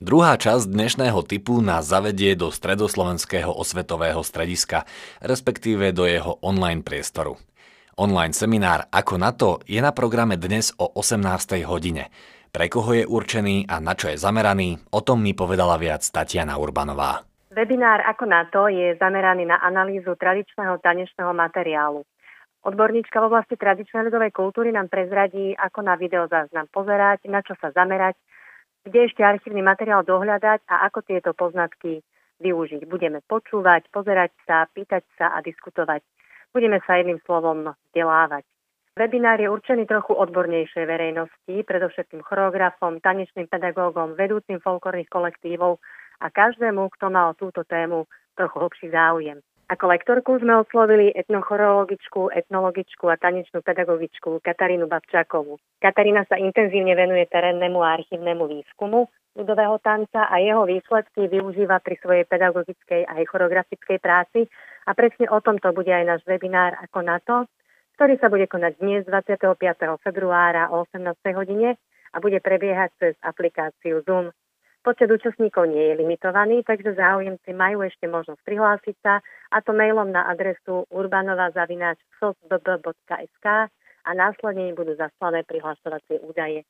Druhá časť dnešného typu nás zavedie do stredoslovenského osvetového strediska, respektíve do jeho online priestoru. Online seminár Ako na to je na programe dnes o 18. hodine. Pre koho je určený a na čo je zameraný, o tom mi povedala viac Tatiana Urbanová. Webinár Ako na to je zameraný na analýzu tradičného tanečného materiálu. Odborníčka v oblasti tradičnej ľudovej kultúry nám prezradí, ako na videozáznam pozerať, na čo sa zamerať, kde ešte archívny materiál dohľadať a ako tieto poznatky využiť. Budeme počúvať, pozerať sa, pýtať sa a diskutovať. Budeme sa jedným slovom vzdelávať. Webinár je určený trochu odbornejšej verejnosti, predovšetkým choreografom, tanečným pedagógom, vedúcim folklórnych kolektívov a každému, kto mal túto tému trochu hlbší záujem. Ako lektorku sme oslovili etnochorologičku, etnologičku a tanečnú pedagogičku Katarínu Babčákovú. Katarína sa intenzívne venuje terénnemu a archívnemu výskumu ľudového tanca a jeho výsledky využíva pri svojej pedagogickej aj choreografickej práci a presne o tomto bude aj náš webinár ako na to, ktorý sa bude konať dnes 25. februára o 18. hodine a bude prebiehať cez aplikáciu Zoom. Počet účastníkov nie je limitovaný, takže záujemci majú ešte možnosť prihlásiť sa a to mailom na adresu urbanova.sosbb.sk a následne budú zaslané prihlasovacie údaje.